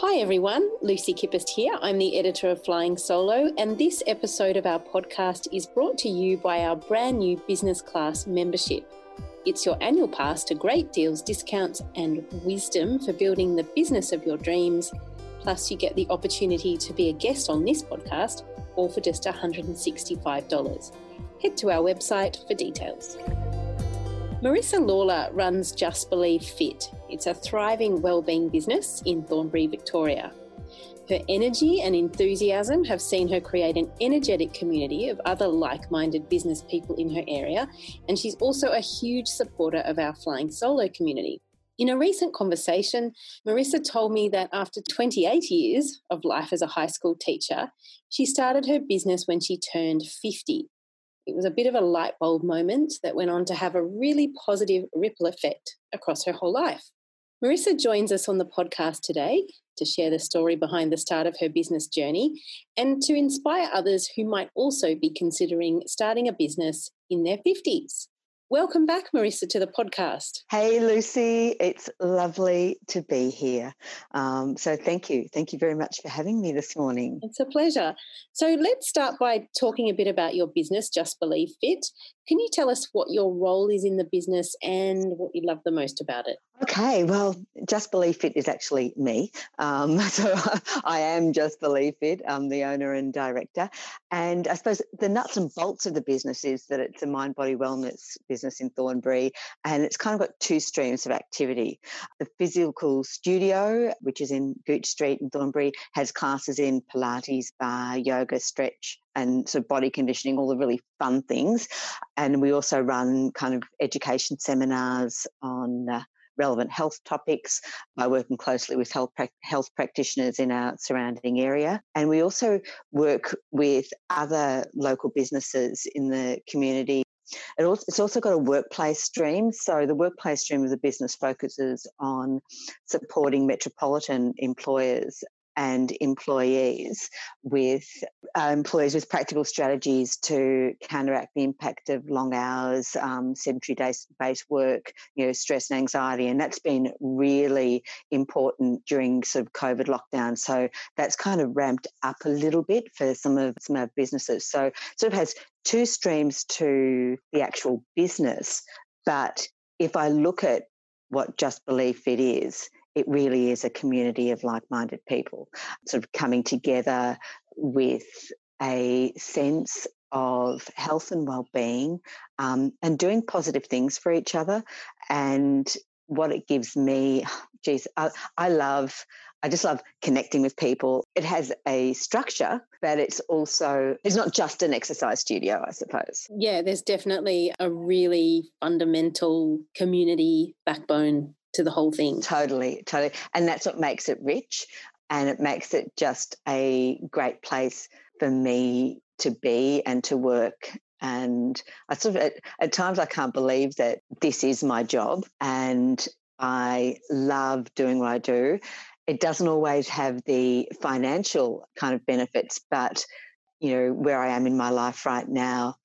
Hi everyone, Lucy Kippist here. I'm the editor of Flying Solo, and this episode of our podcast is brought to you by our brand new business class membership. It's your annual pass to great deals, discounts, and wisdom for building the business of your dreams. Plus, you get the opportunity to be a guest on this podcast, all for just $165. Head to our website for details. Marisa Lawlor runs Just Believe Fit. It's a thriving wellbeing business in Thornbury, Victoria. Her energy and enthusiasm have seen her create an energetic community of other like minded business people in her area, and she's also a huge supporter of our Flying Solo community. In a recent conversation, Marisa told me that after 28 years of life as a high school teacher, she started her business when she turned 50 it was a bit of a light bulb moment that went on to have a really positive ripple effect across her whole life. Marisa joins us on the podcast today to share the story behind the start of her business journey and to inspire others who might also be considering starting a business in their 50s. Welcome back, Marisa, to the podcast. Hey, Lucy. It's lovely to be here. Um, so, thank you. Thank you very much for having me this morning. It's a pleasure. So, let's start by talking a bit about your business, Just Believe Fit. Can you tell us what your role is in the business and what you love the most about it? Okay, well, Just Believe Fit is actually me. Um, so I am Just Believe Fit. I'm the owner and director. And I suppose the nuts and bolts of the business is that it's a mind body wellness business in Thornbury. And it's kind of got two streams of activity. The physical studio, which is in Gooch Street in Thornbury, has classes in Pilates, barre, yoga, stretch, and sort of body conditioning, all the really fun things. And we also run kind of education seminars on uh, relevant health topics by working closely with health, pra- health practitioners in our surrounding area. And we also work with other local businesses in the community it also, it's also got a workplace stream. So the workplace stream of the business focuses on supporting metropolitan employers and employees with uh, employees with practical strategies to counteract the impact of long hours, um, sedentary based work, you know, stress and anxiety, and that's been really important during sort of COVID lockdown. So that's kind of ramped up a little bit for some of some of our businesses. So sort of has two streams to the actual business, but if I look at what Just Believe Fit is, it really is a community of like minded people sort of coming together with a sense of health and well-being um, and doing positive things for each other and what it gives me geez I, I love I just love connecting with people. It has a structure, but it's also, it's not just an exercise studio, I suppose. Yeah, there's definitely a really fundamental community backbone to the whole thing. Totally, totally. And that's what makes it rich and it makes it just a great place for me to be and to work and I sort of at, at, times I can't believe that this is my job and I love doing what I do. It doesn't always have the financial kind of benefits, but you know where I am in my life right now,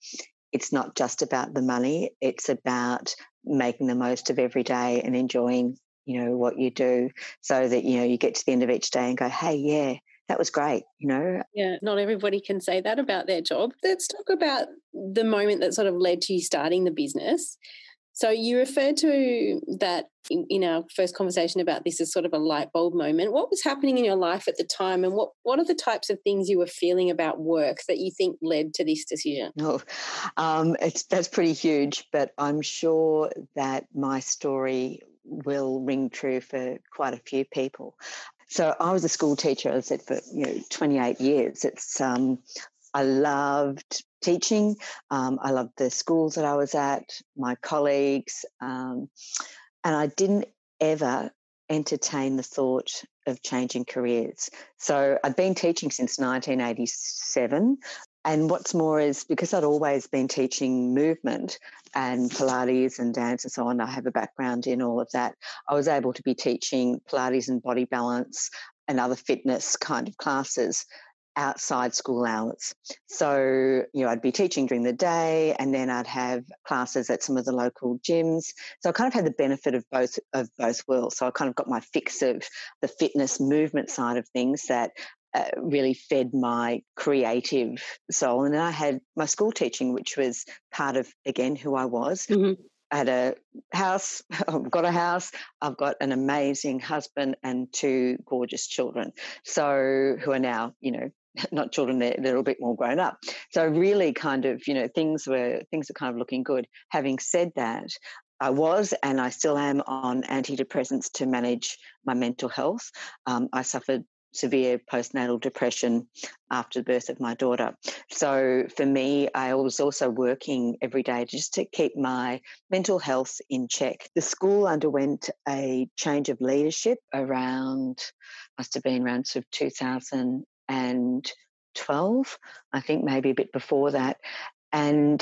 it's not just about the money. It's about making the most of every day and enjoying you know what you do so that you know you get to the end of each day and go hey yeah that was great you know yeah not everybody can say that about their job let's talk about the moment that sort of led to you starting the business so you referred to that in, our first conversation about this as sort of a light bulb moment. What was happening in your life at the time, and what what are the types of things you were feeling about work that you think led to this decision? Oh, um, it's that's pretty huge, but I'm sure that my story will ring true for quite a few people. So I was a school teacher, as I said, for you know 28 years. It's um, I loved teaching. Um, I loved the schools that I was at, my colleagues, um, and I didn't ever entertain the thought of changing careers. So I'd been teaching since 1987. And what's more is because I'd always been teaching movement and Pilates and dance and so on, I have a background in all of that. I was able to be teaching Pilates and body balance and other fitness kind of classes outside school hours. So, you know, I'd be teaching during the day and then I'd have classes at some of the local gyms. So I kind of had the benefit of both of both worlds. So I kind of got my fix of the fitness movement side of things that uh, really fed my creative soul. And then I had my school teaching, which was part of, again, who I was. Mm-hmm. I had a house, I've got a house, I've got an amazing husband and two gorgeous children. So, who are now, you know, not children, they're, they're a little bit more grown up. So, really, kind of, you know, things were, things are kind of looking good. Having said that, I was and I still am on antidepressants to manage my mental health. Um, I suffered severe postnatal depression after the birth of my daughter. So for me, I was also working every day just to keep my mental health in check. The school underwent a change of leadership around, must have been around sort of 2012, I think maybe a bit before that. And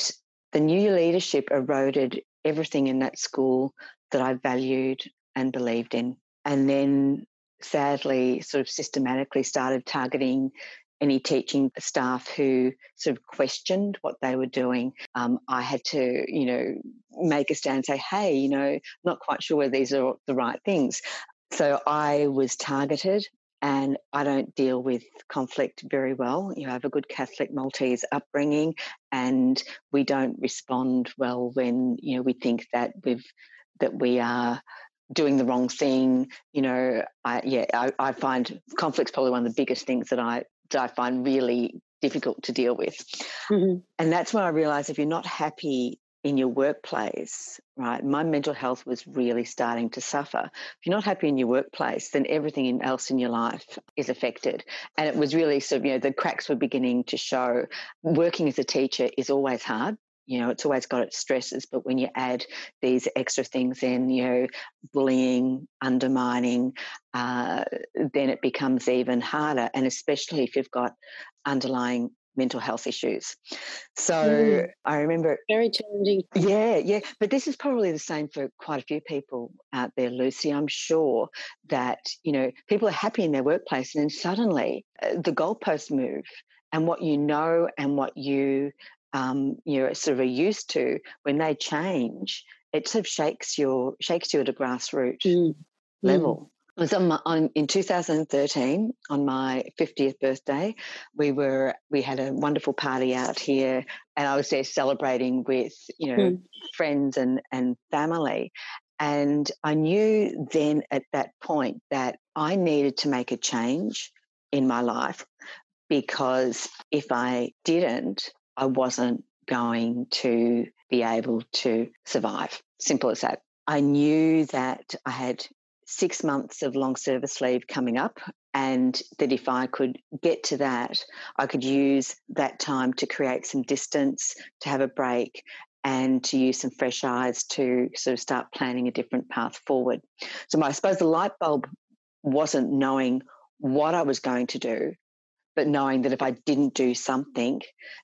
the new leadership eroded everything in that school that I valued and believed in. And then sadly sort of systematically started targeting any teaching staff who sort of questioned what they were doing. Um, I had to, you know, make a stand and say, hey, you know, not quite sure whether these are the right things. So I was targeted and I don't deal with conflict very well. You know, I have a good Catholic Maltese upbringing and we don't respond well when, you know, we think that we've that we are doing the wrong thing. You know, I, yeah, I, I find conflict's probably one of the biggest things that I that I find really difficult to deal with. Mm-hmm. And that's when I realized if you're not happy in your workplace, right, my mental health was really starting to suffer. If you're not happy in your workplace, then everything else in your life is affected. And it was really sort of, you know, the cracks were beginning to show. Working as a teacher is always hard you know it's always got its stresses but when you add these extra things in you know bullying undermining uh, then it becomes even harder and especially if you've got underlying mental health issues so mm. i remember very challenging yeah yeah but this is probably the same for quite a few people out there lucy i'm sure that you know people are happy in their workplace and then suddenly uh, the goalposts move and what you know and what you um, you're sort of are used to, when they change, it sort of shakes your shakes you at a grassroots mm. level. Mm. It was on, my, on in 2013 on my 50th birthday. We were we had a wonderful party out here, and I was there celebrating with you know mm. friends and and family. And I knew then at that point that I needed to make a change in my life because if I didn't, I wasn't going to be able to survive. Simple as that. I knew that I had six months of long service leave coming up, and that if I could get to that, I could use that time to create some distance, to have a break, and to use some fresh eyes to sort of start planning a different path forward. So, I suppose the light bulb wasn't knowing what I was going to do, but knowing that if I didn't do something,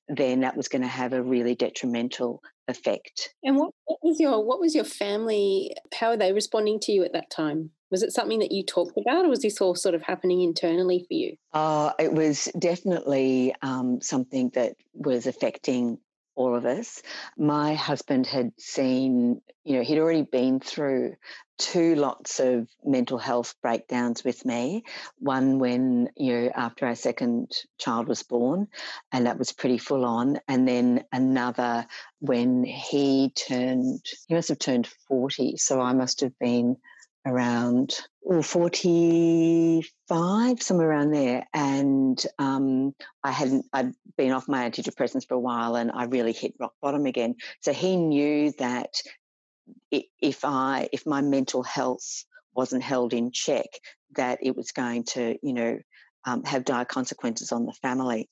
then that was going to have a really detrimental effect. And what, what was your what was your family? How are they responding to you at that time? Was it something that you talked about, or was this all sort of happening internally for you? Uh, it was definitely um, something that was affecting all of us. My husband had seen, you know, he'd already been through two lots of mental health breakdowns with me. One when, you know, after our second child was born, and that was pretty full on. And then another when he turned, he must have turned 40. So I must have been around or 45, somewhere around there. And um, I hadn't, I'd been off my antidepressants for a while and I really hit rock bottom again. So he knew that if I, if my mental health wasn't held in check, that it was going to, you know, um, have dire consequences on the family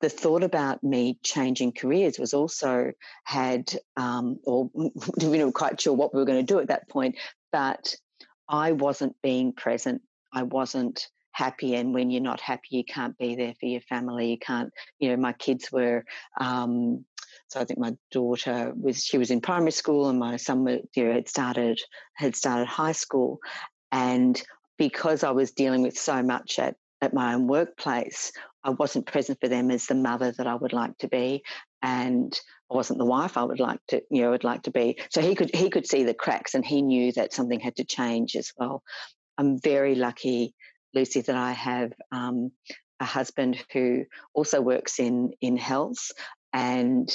the thought about me changing careers was also had, um, or we weren't quite sure what we were going to do at that point, but I wasn't being present. I wasn't happy. And when you're not happy, you can't be there for your family. You can't, you know, my kids were, um, so I think my daughter was, she was in primary school and my son, you know, had started, had started high school. And because I was dealing with so much at at my own workplace, I wasn't present for them as the mother that I would like to be, and I wasn't the wife I would like to, you know, would like to be. So he could he could see the cracks, and he knew that something had to change as well. I'm very lucky, Lucy, that I have um, a husband who also works in in health, and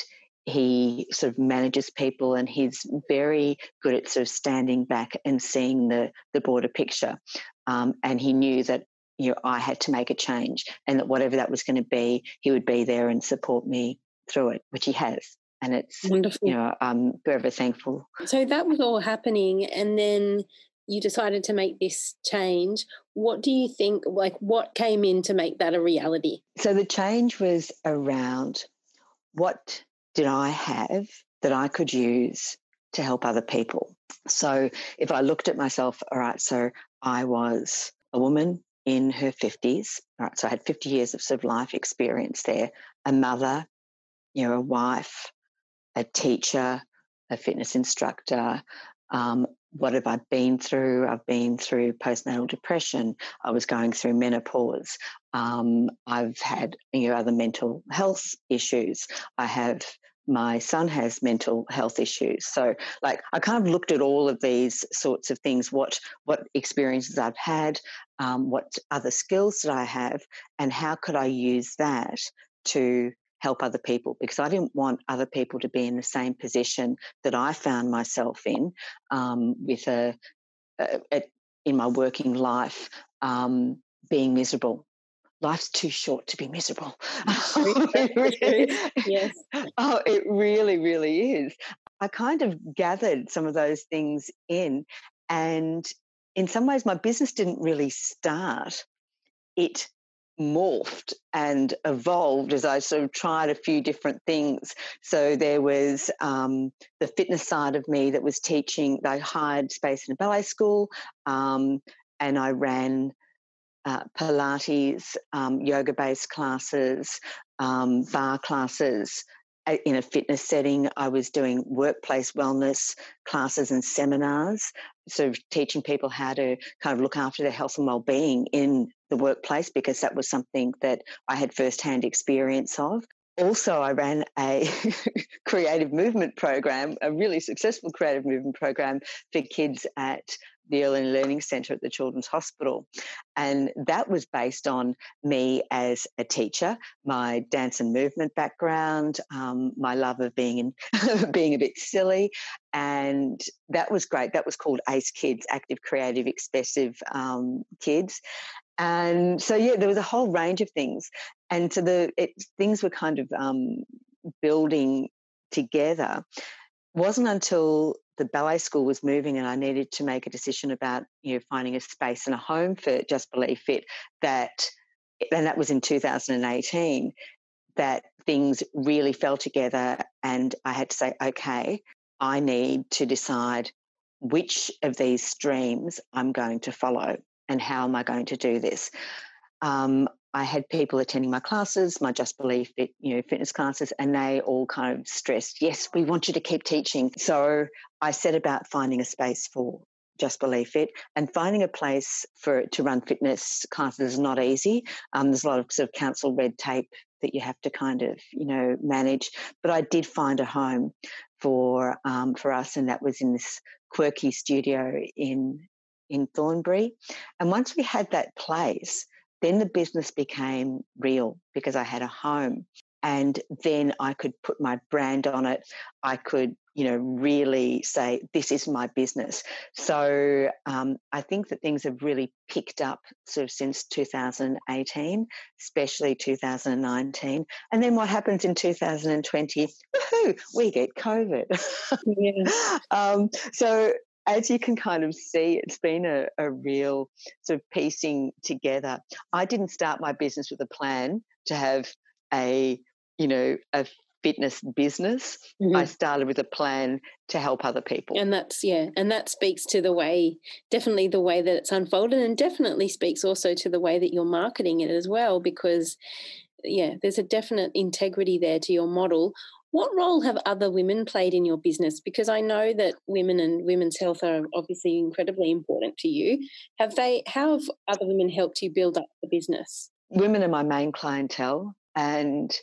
he sort of manages people and he's very good at sort of standing back and seeing the the broader picture um, and he knew that you know I had to make a change and that whatever that was going to be he would be there and support me through it which he has. And it's wonderful. you know I'm forever thankful. So that was all happening and then you decided to make this change. What do you think like what came in to make that a reality? So the change was around what did I have that I could use to help other people? So if I looked at myself, all right, so I was a woman in her 50s, all right, so I had 50 years of sort of life experience there, a mother, you know, a wife, a teacher, a fitness instructor. Um, what have I been through? I've been through postnatal depression. I was going through menopause. Um, I've had you know other mental health issues. I have my son has mental health issues so like i kind of looked at all of these sorts of things what what experiences i've had um, what other skills did i have and how could i use that to help other people because i didn't want other people to be in the same position that i found myself in um, with a, a, a, in my working life um, being miserable life's too short to be miserable. yes. Oh, it really, really is. I kind of gathered some of those things in, and in some ways, my business didn't really start. It morphed and evolved as I sort of tried a few different things. So there was um, the fitness side of me that was teaching. I hired space in a ballet school, um, and I ran uh, Pilates, um, yoga based classes, um, barre classes. In a fitness setting, I was doing workplace wellness classes and seminars, sort of teaching people how to kind of look after their health and well-being in the workplace because that was something that I had first-hand experience of. Also, I ran a creative movement program, a really successful creative movement program for kids at the Early Learning Centre at the Children's Hospital. And that was based on me as a teacher, my dance and movement background, um, my love of being in, being a bit silly. And that was great. That was called ACE Kids, Active, Creative, Expressive um, Kids. And so, yeah, there was a whole range of things. And so the it, things were kind of um, building together. Wasn't until the ballet school was moving and I needed to make a decision about, you know, finding a space and a home for Just Believe Fit that, and that was in 2018, that things really fell together and I had to say, okay, I need to decide which of these streams I'm going to follow and how am I going to do this? Um, I had people attending my classes, my Just Believe you know, fitness classes, and they all kind of stressed, yes, we want you to keep teaching. So I set about finding a space for Just Believe Fit and finding a place for to run fitness classes is not easy. Um, there's a lot of sort of council red tape that you have to kind of, you know, manage. But I did find a home for um, for us, and that was in this quirky studio in in Thornbury. And once we had that place, then the business became real because I had a home. And then I could put my brand on it. I could, you know, really say, this is my business. So um, I think that things have really picked up sort of since 2018, especially 2019. And then what happens in 2020? Woohoo, we get COVID. Yeah. um, so as you can kind of see, it's been a, a real sort of piecing together. I didn't start my business with a plan to have a, you know, a fitness business. Mm-hmm. I started with a plan to help other people. And that's, yeah, and that speaks to the way, definitely the way that it's unfolded, and definitely speaks also to the way that you're marketing it as well, because, yeah, there's a definite integrity there to your model What role have other women played in your business? Because I know that women and women's health are obviously incredibly important to you. Have they? How have other women helped you build up the business? Women are my main clientele, and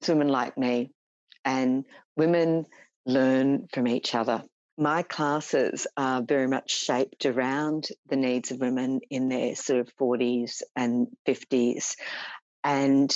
it's women like me, and women learn from each other. My classes are very much shaped around the needs of women in their sort of 40s and 50s. And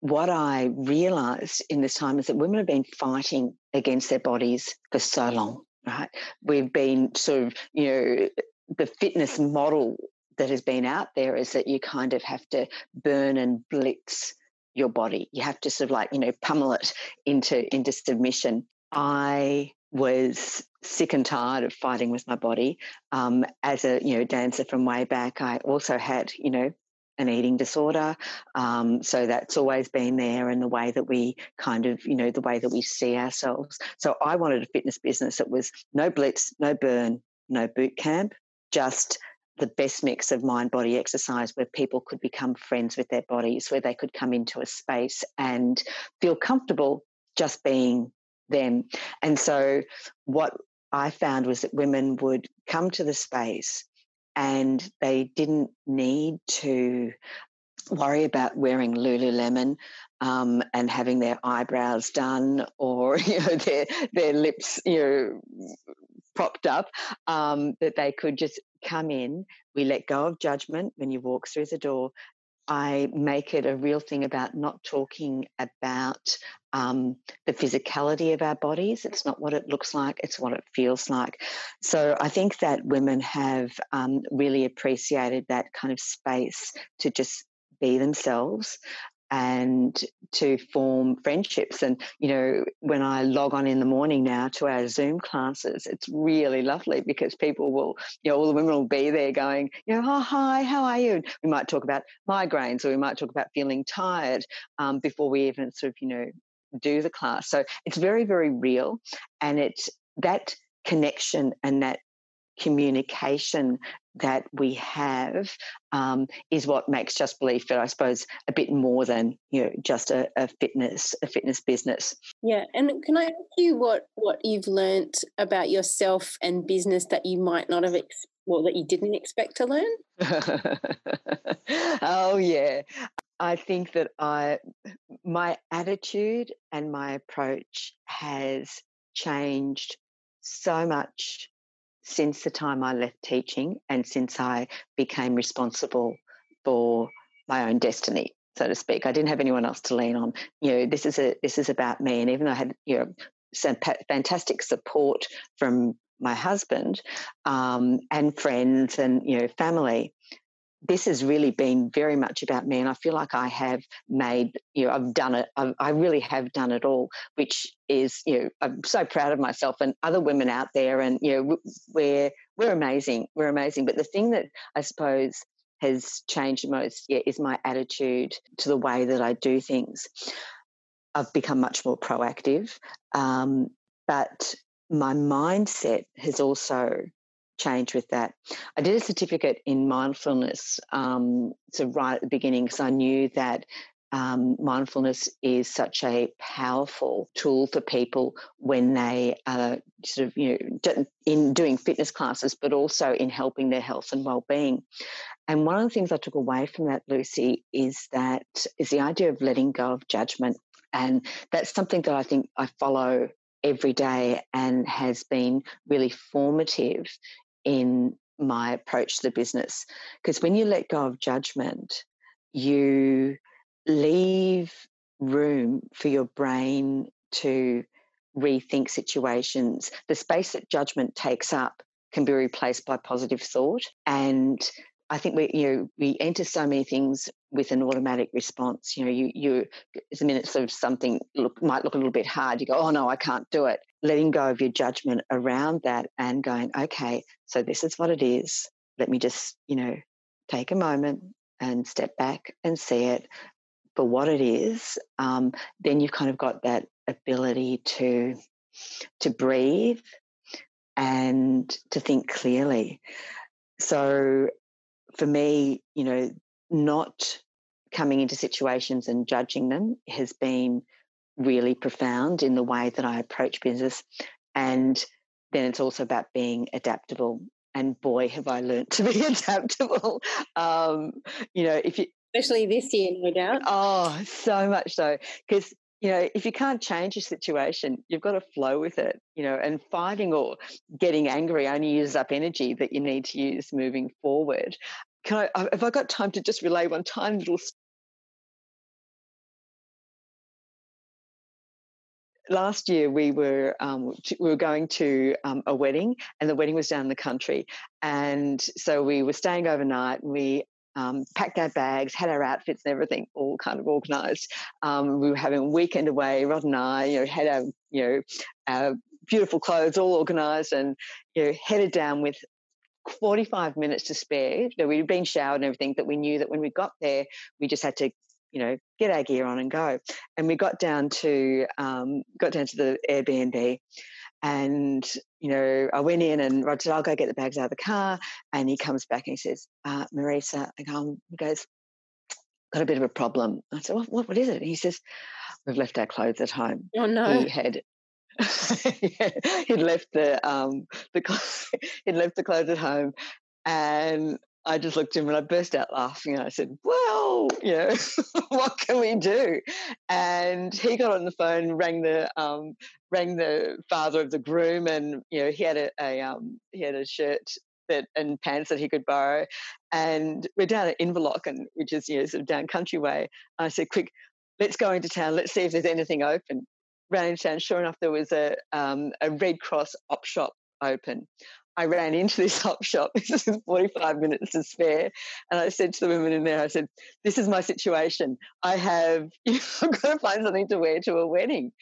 what I realized in this time is that women have been fighting against their bodies for so long, right? We've been sort of, you know, the fitness model that has been out there is that you kind of have to burn and blitz your body. You have to sort of like, you know, pummel it into into submission. I was sick and tired of fighting with my body. Um, as a you know dancer from way back, I also had you know an eating disorder. Um, so that's always been there and the way that we kind of, you know, the way that we see ourselves. So I wanted a fitness business that was no blitz, no burn, no boot camp, just the best mix of mind body exercise where people could become friends with their bodies, where they could come into a space and feel comfortable just being them. And so what I found was that women would come to the space and they didn't need to worry about wearing Lululemon um, and having their eyebrows done or you know their their lips you know propped up. Um, that they could just come in. We let go of judgment when you walk through the door. I make it a real thing about not talking about um, the physicality of our bodies. It's not what it looks like, it's what it feels like. So I think that women have um, really appreciated that kind of space to just be themselves and to form friendships. And, you know, when I log on in the morning now to our Zoom classes, it's really lovely because people will, you know, all the women will be there going, you know, oh, hi, how are you? And we might talk about migraines or we might talk about feeling tired um, before we even sort of, you know, do the class. So it's very, very real. And it's that connection and that communication that we have um, is what makes Just Believe Fit, I suppose, a bit more than you know just a, a, fitness a fitness business. Yeah, and can I ask you what what you've learnt about yourself and business that you might not have ex- well that you didn't expect to learn? oh yeah, I think that I my attitude and my approach has changed so much since the time I left teaching and since I became responsible for my own destiny, so to speak. I didn't have anyone else to lean on. You know, this is a this is about me. And even though I had you know some fantastic support from my husband um, and friends and you know family, this has really been very much about me and i feel like i have made you know i've done it I've, i really have done it all which is you know i'm so proud of myself and other women out there and you know we're we're amazing we're amazing. But the thing that i suppose has changed most yeah, is my attitude to the way that i do things. I've become much more proactive um, but my mindset has also change with that. I did a certificate in mindfulness, um, so right at the beginning, because I knew that um, mindfulness is such a powerful tool for people when they are sort of you know in doing fitness classes, but also in helping their health and well-being. And one of the things I took away from that, Lucy, is that is the idea of letting go of judgment, and that's something that I think I follow every day and has been really formative in my approach to the business. Because when you let go of judgment, you leave room for your brain to rethink situations. The space that judgment takes up can be replaced by positive thought. And I think we you know we enter so many things with an automatic response. You know, you you the minute sort of something look might look a little bit hard, you go, oh no, I can't do it. Letting go of your judgment around that and going, okay, so this is what it is. Let me just you know take a moment and step back and see it for what it is. Um, then you've kind of got that ability to to breathe and to think clearly. So for me, you know, not coming into situations and judging them has been really profound in the way that I approach business. And then it's also about being adaptable. And boy, have I learned to be adaptable. Um, you know, if you, especially this year, no doubt. Oh, so much so. Because you know, if you can't change your situation, you've got to flow with it, you know, and fighting or getting angry only uses up energy that you need to use moving forward. Can I, have I got time to just relay one tiny little last year we were um, we were going to um, a wedding and the wedding was down in the country and so we were staying overnight we um, packed our bags had our outfits and everything all kind of organized um, we were having a weekend away rod and i you know had our you know our beautiful clothes all organized and you know headed down with 45 minutes to spare. Know, we'd been showered and everything, but we knew that when we got there, we just had to you know, get our gear on and go. And we got down to um, got down to the Airbnb, and you know, I went in and Rod said, "I'll go get the bags out of the car." And he comes back and he says, uh, "Marisa," I go, he goes, "Got a bit of a problem." I said, "What? What, what is it?" And he says, "We've left our clothes at home." Oh no! He had he'd left the um the he'd left the clothes at home, and I just looked at him and I burst out laughing and I said, Well, you know, what can we do? And he got on the phone, rang the um, rang the father of the groom, and you know, he had a, a um, he had a shirt that and pants that he could borrow. And we're down at Inverloch, and which is you know sort of down country way. I said, Quick, let's go into town, let's see if there's anything open. Ran into town, sure enough, there was a um, a Red Cross op shop open. I ran into this op shop. This is 45 minutes to spare. And I said to the women in there, I said, This is my situation. I have, you know, I've got to find something to wear to a wedding.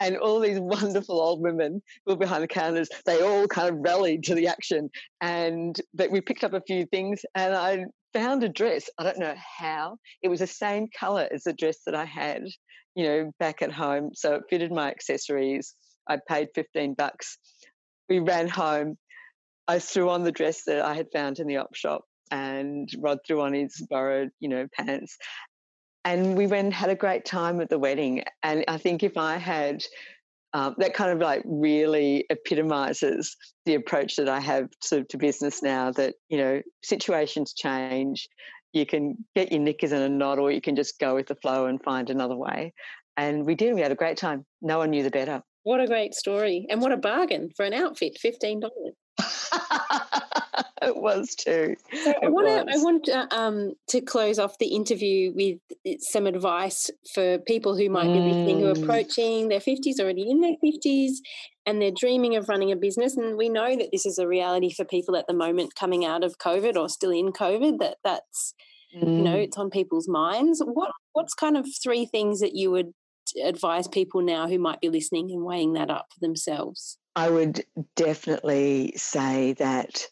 And all these wonderful old women who were behind the counters, they all kind of rallied to the action. And but we picked up a few things and I found a dress. I don't know how. It was the same color as the dress that I had, you know, back at home. So it fitted my accessories. I paid 15 bucks. We ran home I threw on the dress that I had found in the op shop and Rod threw on his borrowed, you know, pants. And we went and had a great time at the wedding. And I think if I had um, that kind of like really epitomizes the approach that I have to, to business now that, you know, situations change. You can get your knickers in a knot or you can just go with the flow and find another way. And we did. We had a great time. No one knew the better. What a great story. And what a bargain for an outfit $15. it was too. So I want to I want to, um, to close off the interview with uh, some advice for people who might be listening who are mm. approaching their fifties, already in their fifties, and they're dreaming of running a business. And we know that this is a reality for people at the moment coming out of COVID or still in COVID. That that's mm. you know mm. it's on people's minds. What what's kind of three things that you would advise people now who might be listening and weighing that up for themselves? I would definitely say that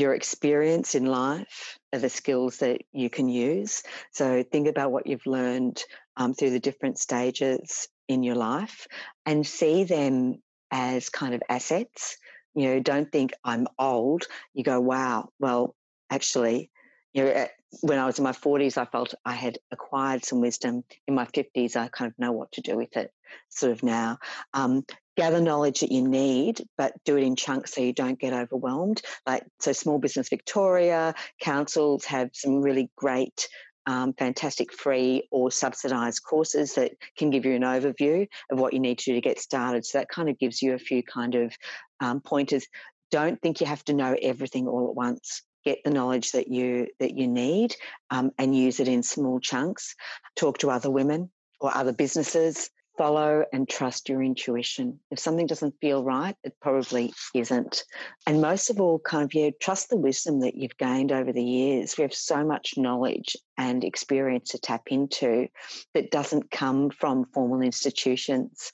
your experience in life are the skills that you can use. So think about what you've learned um, through the different stages in your life and see them as kind of assets. You know, don't think I'm old. You go, wow, well, actually, you know, when I was in my 40s, I felt I had acquired some wisdom. In my 50s, I kind of know what to do with it, sort of now. Um, gather knowledge that you need, but do it in chunks so you don't get overwhelmed. Like, so Small Business Victoria, councils have some really great um, fantastic free or subsidized courses that can give you an overview of what you need to do to get started. So that kind of gives you a few kind of um, pointers. Don't think you have to know everything all at once get the knowledge that you that you need um, and use it in small chunks talk to other women or other businesses follow and trust your intuition if something doesn't feel right it probably isn't and most of all kind of yeah trust the wisdom that you've gained over the years we have so much knowledge and experience to tap into that doesn't come from formal institutions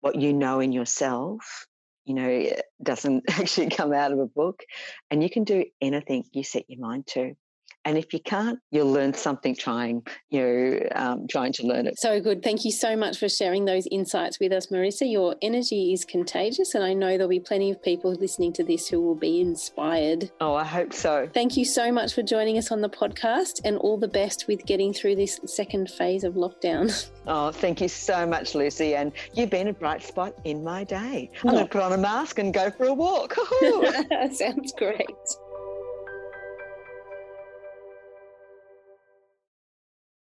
what you know in yourself you know, doesn't actually come out of a book. And you can do anything you set your mind to. And if you can't, you'll learn something trying, you know, um, trying to learn it. So good. Thank you so much for sharing those insights with us, Marisa. Your energy is contagious, and I know there'll be plenty of people listening to this who will be inspired. Oh, I hope so. Thank you so much for joining us on the podcast, and all the best with getting through this second phase of lockdown. Oh, thank you so much, Lucy. And you've been a bright spot in my day. I'm going to put on a mask and go for a walk. Sounds great.